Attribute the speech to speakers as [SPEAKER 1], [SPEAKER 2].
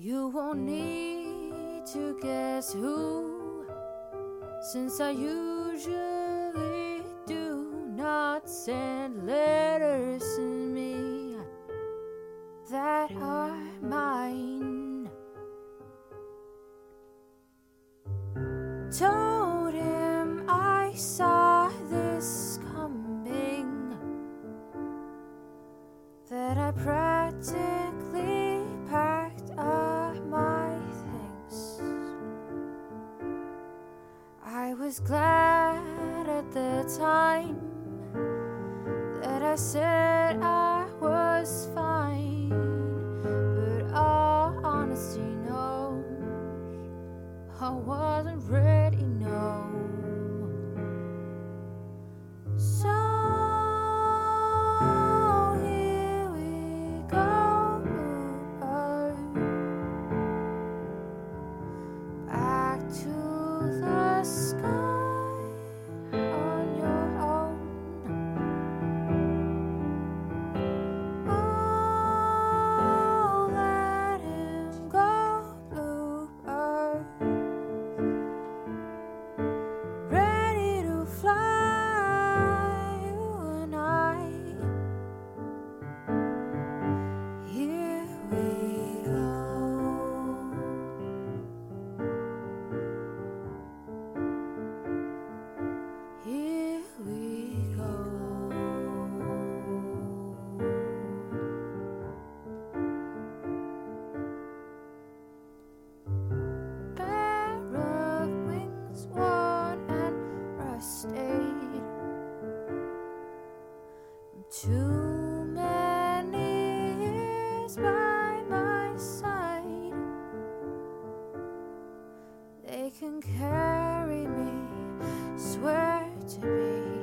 [SPEAKER 1] don't need to guess who, since I usually do not send letters to me that are mine. Told him I saw this coming, that I practically was glad at the time that I said I was fine, but all honesty knows I wasn't ready, no. Too many years by my side. They can carry me, swear to be